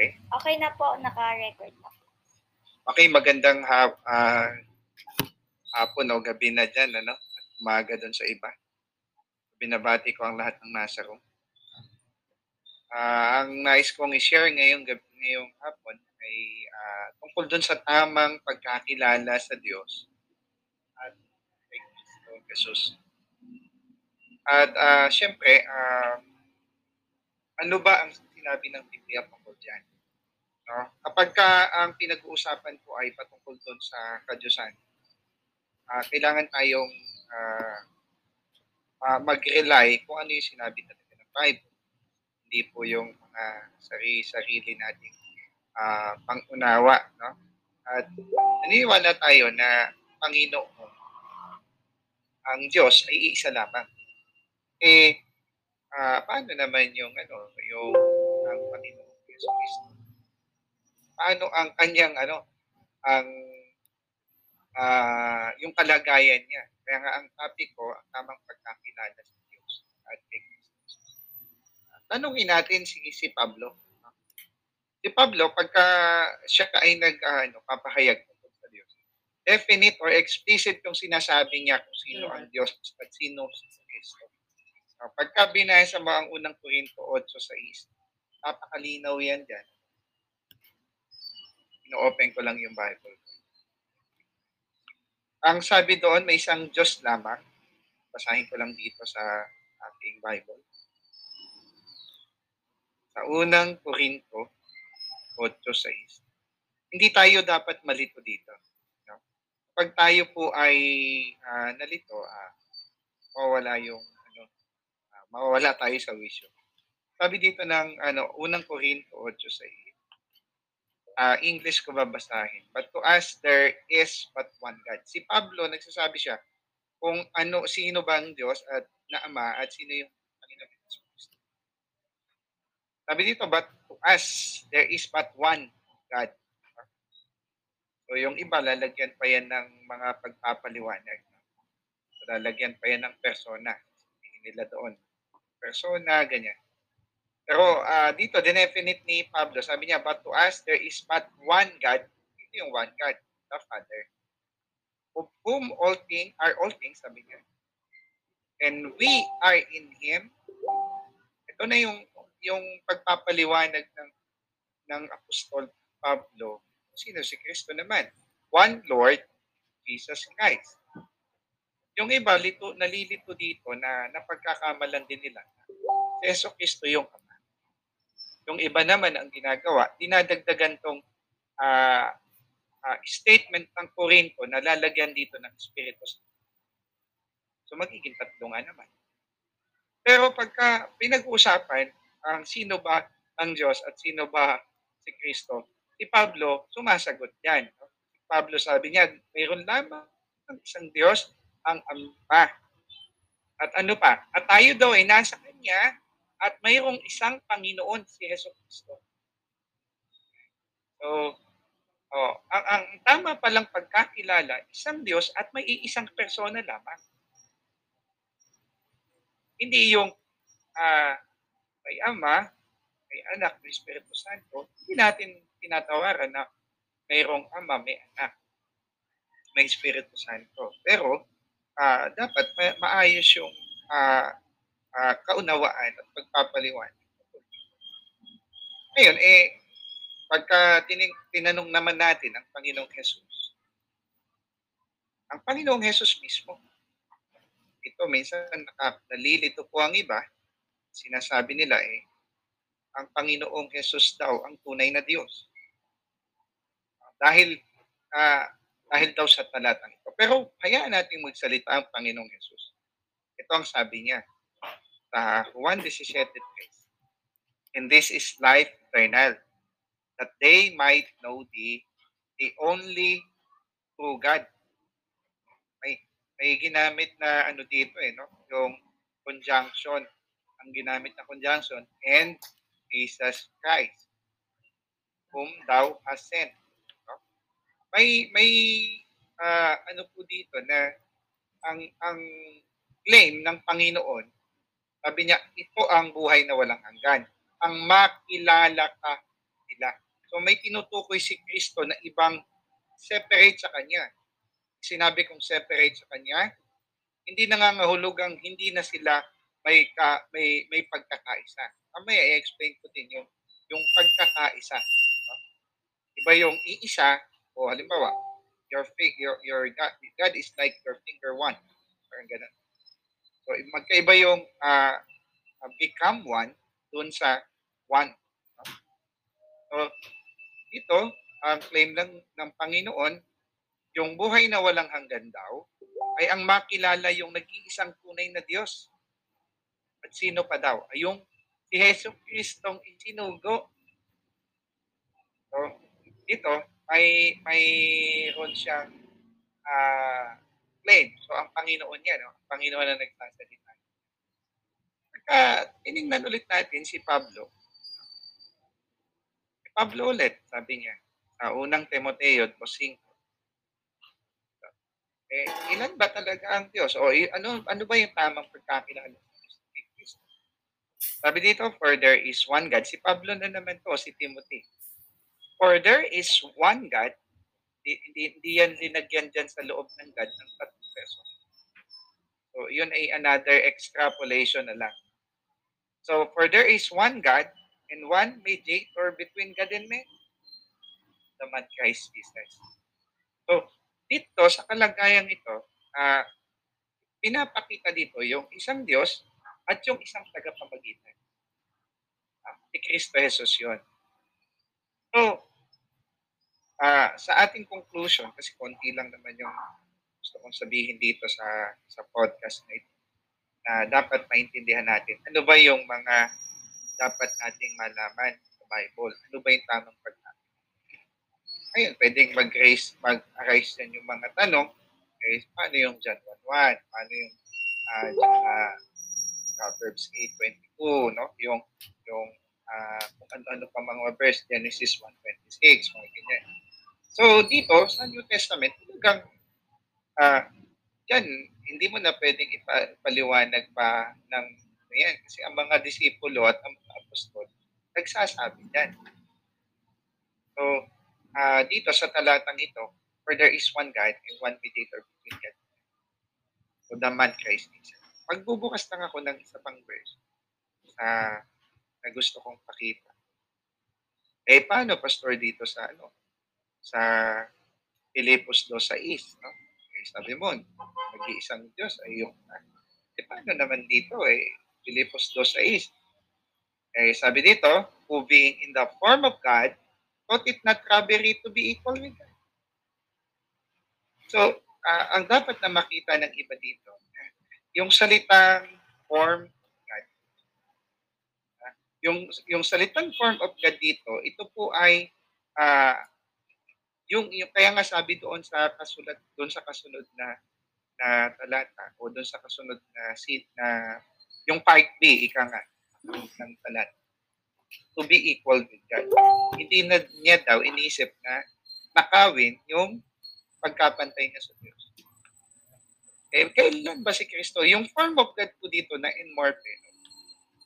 Okay. Okay na po, naka-record na po. Okay, magandang ha ah, hapon o gabi na dyan, ano? At umaga doon sa iba. Binabati ko ang lahat ng nasa room. Ah, ang nais kong i-share ngayong gabi, ngayong hapon ay ah, tungkol doon sa tamang pagkakilala sa Diyos at kay Kristo Jesus. At ah, syempre, ah, ano ba ang sinabi ng Biblia tungkol dyan? No? Kapag ka ang pinag-uusapan po ay patungkol doon sa kadyusan, ah, kailangan tayong ah, ah, mag-rely kung ano yung sinabi talaga ng Bible. Hindi po yung mga sarili-sarili nating ah, pangunawa. No? At naniniwala tayo na Panginoon, ang Diyos ay iisa lamang. Eh, ah, paano naman yung ano, yung ang Panginoon Yesu Cristo? Paano ang kanyang ano, ang ah, yung kalagayan niya? Kaya nga ang topic ko, ang tamang pagkakilala sa Diyos at kay Kristo. Tanungin natin si, si Pablo. Si Pablo, pagka siya ay nag, ah, ano, papahayag tungkol sa Diyos, definite or explicit yung sinasabi niya kung sino ang Diyos at sino si Kristo. Uh, pagka binasa mo ang unang Korinto 8.6, napakalinaw yan dyan. Ino-open ko lang yung Bible. Ang sabi doon, may isang Diyos lamang. Basahin ko lang dito sa ating Bible. Sa unang Korinto 8.6. Hindi tayo dapat malito dito. No? Pag tayo po ay ah, nalito, ah, mawala yung ano, ah, mawawala tayo sa wisyo. Sabi dito ng ano, unang Korinto 8.6. Ah, English ko babasahin. But to us there is but one God. Si Pablo nagsasabi siya kung ano sino ba ang Diyos at na Ama at sino yung Panginoon Jesus. Sabi dito, but to us, there is but one God. So yung iba, lalagyan pa yan ng mga pagpapaliwanag. So, lalagyan pa yan ng persona. Sabihin nila doon. Persona, ganyan. Pero ah, dito, dinefinite ni Pablo, sabi niya, but to us, there is but one God. Ito yung one God, the Father. Of whom all things are all things, sabi niya. And we are in Him. Ito na yung yung pagpapaliwanag ng ng Apostol Pablo. Sino si Kristo naman? One Lord, Jesus Christ. Yung iba, lito, nalilito dito na napagkakamalan din nila. Si Yeso Kristo yung. Yung iba naman ang ginagawa, dinadagdagan tong ah, ah, statement ng Korinto na lalagyan dito ng Espiritu Santo. So magiging tatlo nga naman. Pero pagka pinag-uusapan ang sino ba ang Diyos at sino ba si Kristo, si Pablo sumasagot yan. Si Pablo sabi niya, mayroon lamang ang isang Diyos, ang Ama. At ano pa? At tayo daw ay nasa Kanya at mayroong isang Panginoon si Yeso Kristo. So, oh, ang, ang tama palang pagkakilala, isang Diyos at may iisang persona lamang. Hindi yung ah, may Ama, may Anak, may Espiritu Santo, hindi natin tinatawaran na mayroong Ama, may Anak, may Espiritu Santo. Pero, ah, dapat ma- maayos yung ah, ah, kaunawaan at pagpapaliwanag. Ngayon, eh, pagka tining, tinanong naman natin ang Panginoong Jesus, ang Panginoong Jesus mismo, ito minsan nalilito po ang iba, sinasabi nila eh, ang Panginoong Jesus daw ang tunay na Diyos. Dahil ah, dahil daw sa talatang ito. Pero hayaan natin magsalita ang Panginoong Jesus. Ito ang sabi niya sa Juan 17.3. And this is life eternal, that they might know thee, the only true God. May, may ginamit na ano dito eh, no? yung conjunction ang ginamit na conjunction, and Jesus Christ, whom thou hast sent. No? May, may ah, ano po dito na ang, ang claim ng Panginoon, sabi niya, ito ang buhay na walang hanggan. Ang makilala ka ni nila. So may tinutukoy si Kristo na ibang separate sa Kanya. Sinabi kong separate sa Kanya, hindi nangangahulugang hindi na sila may ka, may may pagkakaisa. Mamaya i-explain ko din yung yung pagkakaisa. Iba yung iisa o halimbawa, your your your God, God is like your finger one. Parang ganun. So magkaiba yung uh, become one dun sa one. So ito, ang claim lang ng Panginoon, yung buhay na walang hanggan daw, ay ang makilala yung nag-iisang tunay na Diyos. At sino pa daw? Ay yung si Heso Kristong isinugo. So, dito, may mayroon siyang uh, claim. So, ang Panginoon niya, no? ang Panginoon na nagsasalita. Pagka tinignan ulit natin si Pablo, Pablo ulit, sabi niya, sa unang Timoteo 2.5. Eh, ilan ba talaga ang Diyos? O ano, ano ba yung tamang pagkakilala Sabi dito, for there is one God. Si Pablo na naman to, si Timothy. For there is one God. Hindi, hindi yan linagyan dyan sa loob ng God ng tatlong peso. So, yun ay another extrapolation na lang. So, for there is one God, and one mediator between God and men, the man Christ Jesus. So, dito sa kalagayan ito, uh, pinapakita dito yung isang Diyos at yung isang tagapamagitan. Uh, si Kristo Jesus yun. So, uh, sa ating conclusion, kasi konti lang naman yung gusto kong sabihin dito sa sa podcast na ito, na dapat maintindihan natin. Ano ba yung mga dapat nating malaman sa Bible. Ano ba yung tamang pagkain? Ayun, pwedeng mag-raise, mag-arise yan yung mga tanong. Okay, paano yung John 1.1? Paano yung uh, uh, Proverbs 8.22, no? Yung, yung uh, kung ano-ano pa mga verse, Genesis 1.26, mga. So, dito, sa New Testament, talagang, uh, yan, hindi mo na pwedeng ipaliwanag pa ng yan. Kasi ang mga disipulo at ang mga apostol, nagsasabi yan. So, uh, dito sa talatang ito, for there is one God and one mediator between God. So, the man Christ Jesus. Magbubukas lang ako ng isa pang verse sa na gusto kong pakita. Eh, paano, Pastor, dito sa ano? Sa Pilipos 2.6, no? Eh, sabi mo, mag-iisang Diyos ay yung eh, paano naman dito eh, Filipos 2.6. Eh, sabi dito, who being in the form of God, thought it not robbery to be equal with God. So, uh, ang dapat na makita ng iba dito, yung salitang form of God. Uh, yung, yung salitang form of God dito, ito po ay uh, yung, yung kaya nga sabi doon sa kasulad doon sa kasunod na na talata o doon sa kasunod na seat na yung part B, ika nga, ng talat. To be equal with God. Hindi na niya daw iniisip na nakawin yung pagkapantay niya sa Diyos. Eh, kailan ba si Kristo? Yung form of God po dito na in morphe.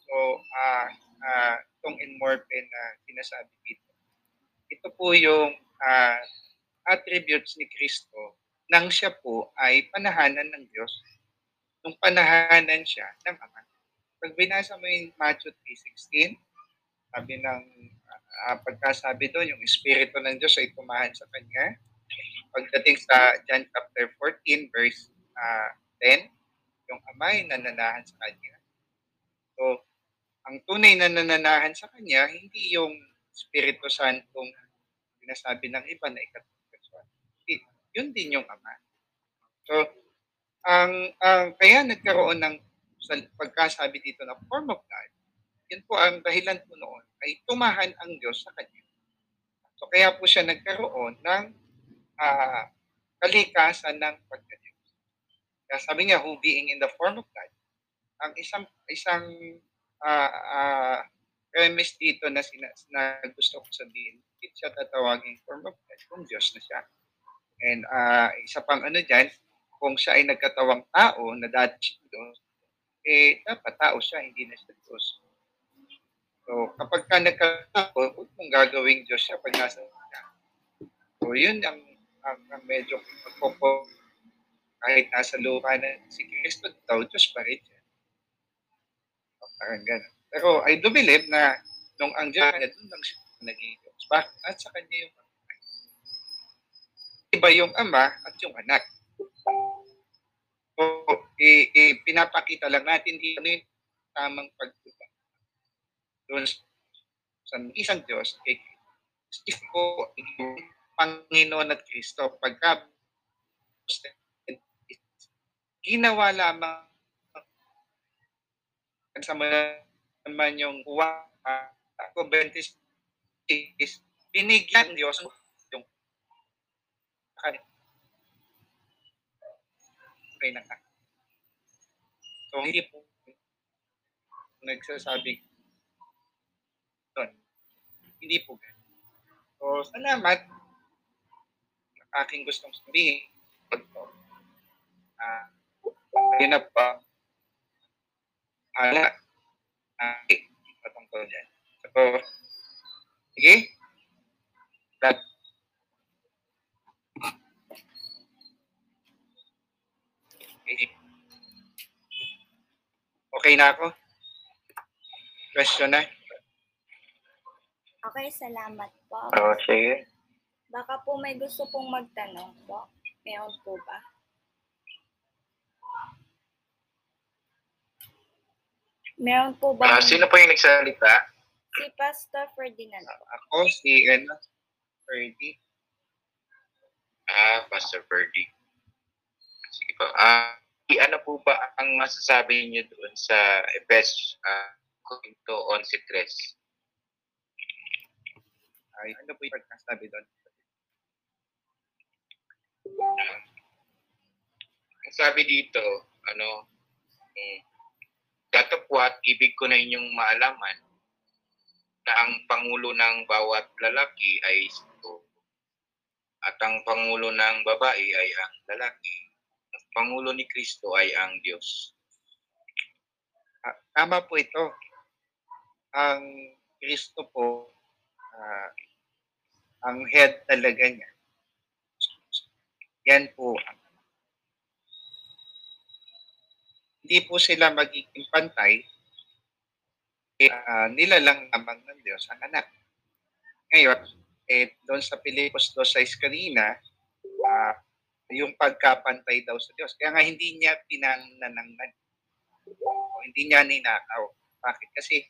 So, uh, uh, itong in morphe na sinasabi dito. Ito po yung uh, attributes ni Kristo nang siya po ay panahanan ng Diyos. Nung panahanan siya ng Ama. Pag binasa mo yung Matthew 3.16, sabi ng uh, pagkasabi doon, yung Espiritu ng Diyos ay tumahan sa Kanya. Pagdating sa John chapter 14, verse uh, ah, 10, yung Ama ay nananahan sa Kanya. So, ang tunay na nananahan sa Kanya, hindi yung Espiritu Santong sinasabi ng iba na ikatulad. Yun din yung Ama. So, ang, ang kaya nagkaroon ng sa pagkasabi dito na form of God, yun po ang dahilan po noon ay tumahan ang Diyos sa kanya. So kaya po siya nagkaroon ng uh, kalikasan ng pagka-Diyos. Kaya sabi niya, who being in the form of God, ang isang isang uh, uh, premise dito na, sina, na gusto ko sabihin, hindi siya tatawagin form of God kung Diyos na siya. And uh, isa pang ano dyan, kung siya ay nagkatawang tao na dati siya Diyos, eh, dapat tao siya, hindi na siya Diyos. So, kapag ka nagkakapon, huwag mong gagawing Diyos siya pag nasa ka. So, yun ang, ang, ang medyo pagpopo kahit nasa lupa na si Kristo daw, Diyos pa rin siya. Parang gano'n. Pero I do believe na nung ang niya, doon lang siya naging Diyos. Bakit? At sa kanya yung iba yung ama at yung anak. So, i, i, pinapakita lang natin dito ano yung tamang pagtupa. Doon sa isang Diyos, kay Kristo ko, Panginoon at Kristo, pagka ginawa lamang sa naman yung uwa ako 26 binigyan Diyos yung okay na ka. So, hindi po nagsasabi doon. Hindi po. So, salamat. Aking gustong sabihin. Ah, uh, yun na pa. Hala. Okay. Patungkol dyan. So, sige. That. Okay. Okay na ako? Question na? Okay, salamat po. Oo, oh, sige. Baka po may gusto pong magtanong po. Meron po ba? Meron po ba? Uh, sino po yung nagsalita? Si Pastor Ferdinand po. Ako, si ano, Ferdy. Ah, Pastor Ferdy. Sige po. Ah, ano po ba ang masasabi niyo doon sa Efes uh, Korinto 11.3? Ay, ano po yung pagkasabi doon? Uh, sabi dito, ano, um, datapwat, ibig ko na inyong maalaman na ang pangulo ng bawat lalaki ay ito at ang pangulo ng babae ay ang lalaki. Ang pangulo ni Kristo ay ang Diyos. Ah, tama po ito. Ang Kristo po, uh, ang head talaga niya. Yan po ang hindi po sila magiging pantay, uh, nila lang naman ng Diyos ang anak. Ngayon, eh, doon sa Pilipos 2.6 kanina, uh, yung pagkapantay daw sa Diyos. Kaya nga hindi niya pinananangan. O hindi niya ninakaw. Bakit? Kasi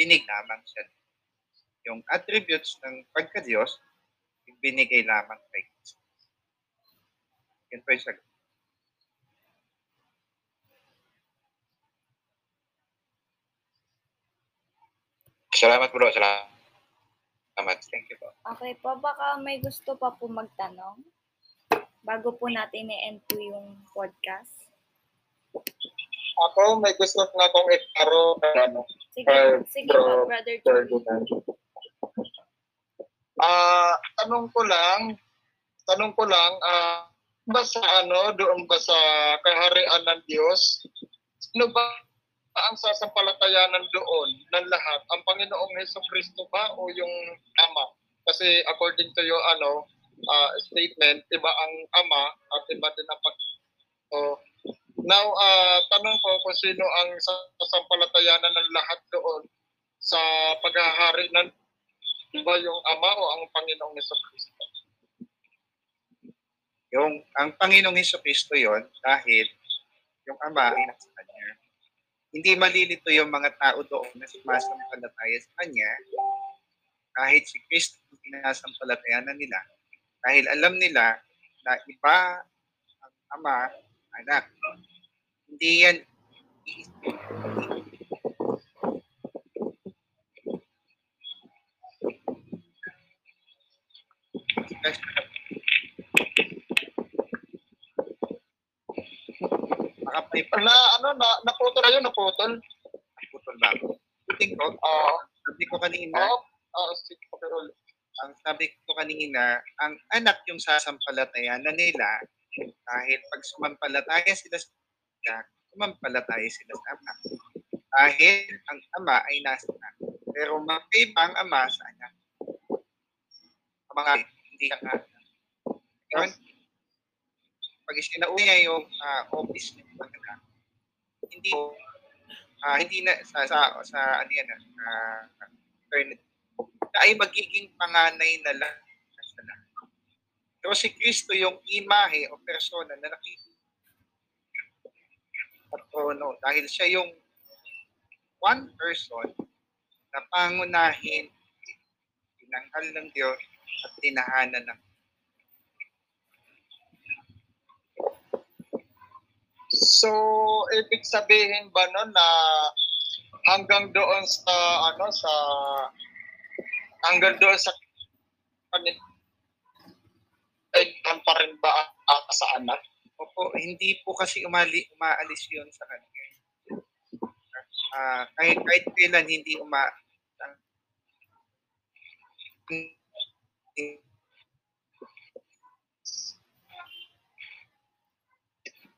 binig lamang siya. Yung attributes ng pagka-Diyos, binigay lamang kay Kristo. Yan po yung sagot. Salamat bro, salamat. Salamat. Thank you po. Okay po, baka may gusto pa po magtanong bago po natin i-end po yung podcast. Ako, may gusto na akong itaro. Ano, sige, uh, sige po, Brother Joey. Ah, uh, tanong ko lang, tanong ko lang, ah, uh, ba sa ano, doon ba sa kaharian ng Diyos, sino ba ang sasampalatayanan doon ng lahat? Ang Panginoong Heso Kristo ba o yung Ama? Kasi according to your ano, uh, statement, iba ang Ama at iba din ang pag... So, now, uh, tanong ko kung sino ang sasampalatayanan ng lahat doon sa paghahari ng iba yung Ama o ang Panginoong Heso Kristo? Yung, ang Panginoong Heso Kristo yon dahil yung Ama ay nasa Kanya hindi malilito yung mga tao doon na sumasampalataya sa Kanya. Kahit si Kristo ang sinasampalatayanan nila. Dahil alam nila na iba ang ama, anak. Hindi yan Nakapay na ano na naputol na yun, naputol. Naputol ba? Tingin ko, Oo. sabi ko kanina, Oo. Oo, okay, ang sabi ko kanina, ang anak yung sasampalatayanan nila dahil pag sumampalataya sila sa sumampalataya sila sa ama. Dahil ang ama ay nasa Pero magkaiba ang ama sa anak. Ang mga hindi ka nga. Ngayon, pag isinauwi niya yung ah, office anak, hindi ah, hindi na sa sa sa ano yan ah, eternity na ay magiging panganay na lang sa lahat. Pero si Kristo yung imahe o persona na nakikita at trono dahil siya yung one person na pangunahin tinanghal ng Diyos at tinahanan ng So, ibig sabihin ba no na hanggang doon sa ano sa hanggang doon sa ay doon pa rin ba ang sa anak? Opo, hindi po kasi umali, umaalis yun sa kanya. Ah, kahit, kahit kailan hindi uma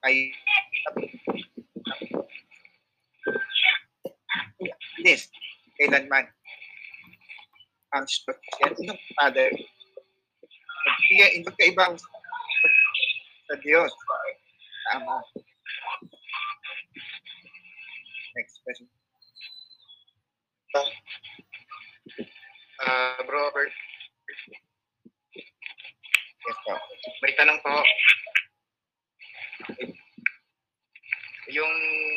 ay yes, kailanman ang yan yung father kaya hindi ka ibang sa Diyos sa Ama next question Ah, bro, Robert, yes po may tanong po. Yung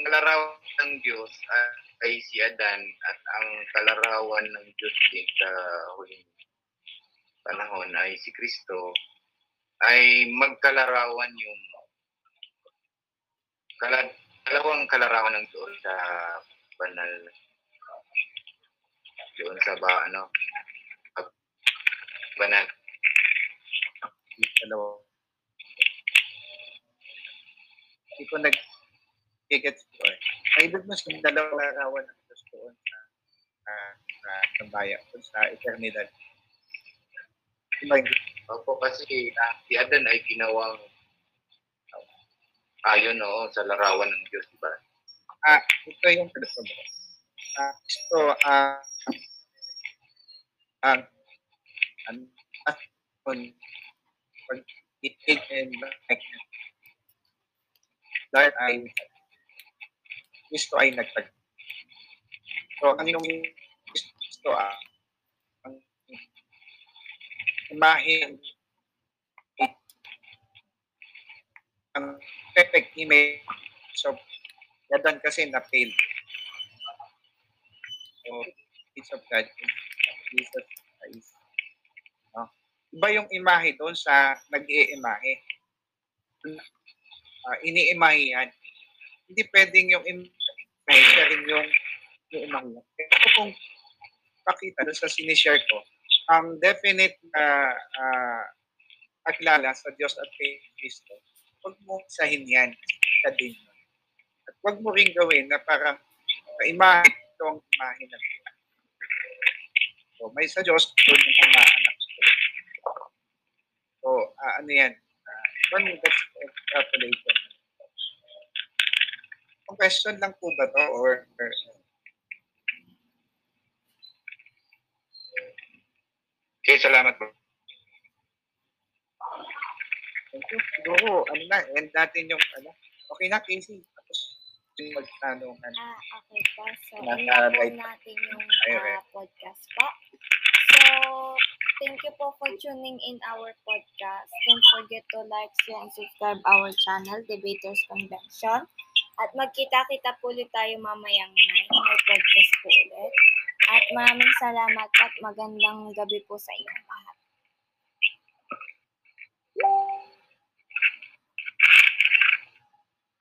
kalarawan ng Diyos ah, ay si Adan at ang kalarawan ng Diyos din sa huling panahon ay si Kristo ay magkalarawan yung kala, dalawang kalarawan ng Diyos sa banal doon sa ba ano banal. Dalawa hindi ko nag gets ko eh. Ay ibig mo sabihin dalawang larawan ng Diyos doon sa uh, sa sambaya doon sa eternidad. Diba yung Opo, kasi ah, si Adan ay ginawang ayon oo, sa larawan ng Diyos, di ba? Ah, ito yung telepono. Ah, ito, ah, ang, ang, ah, on, pag itig and likeness. Dahil ay, gusto ay nagtag. So, ang yung gusto, ah, imahe, ang perfect image So, Yadan kasi na-fail. So, it's of God. Jesus Christ. No? Iba yung imahe doon sa nag-iimahe. Uh, ini-imahe yan. Hindi pwedeng yung imahe, siya yung yung imahe. Pero kung pakita doon sa sinishare ko, ang definite na uh, paglala sa Diyos at kay Kristo, huwag mong isahin yan. Siya din. At huwag mo rin gawin na parang imahe ito ang imahe ng Diyos. So, may sa Diyos, doon yung umaanak. So, ah, ano yan? Uh, one, that's extrapolation. Ang question lang po ba to or, or Okay, salamat you. Siguro, ano na, end natin yung, ano, okay na, Casey. Tapos, yung magtanungan. Ah, okay po. So, end po right. natin yung ah, podcast po. So, thank you po for tuning in our podcast. Don't forget to like, share, and subscribe our channel, Debaters Convention. At magkita-kita po ulit tayo mamayang night. May podcast po ulit. At maraming salamat at magandang gabi po sa inyo.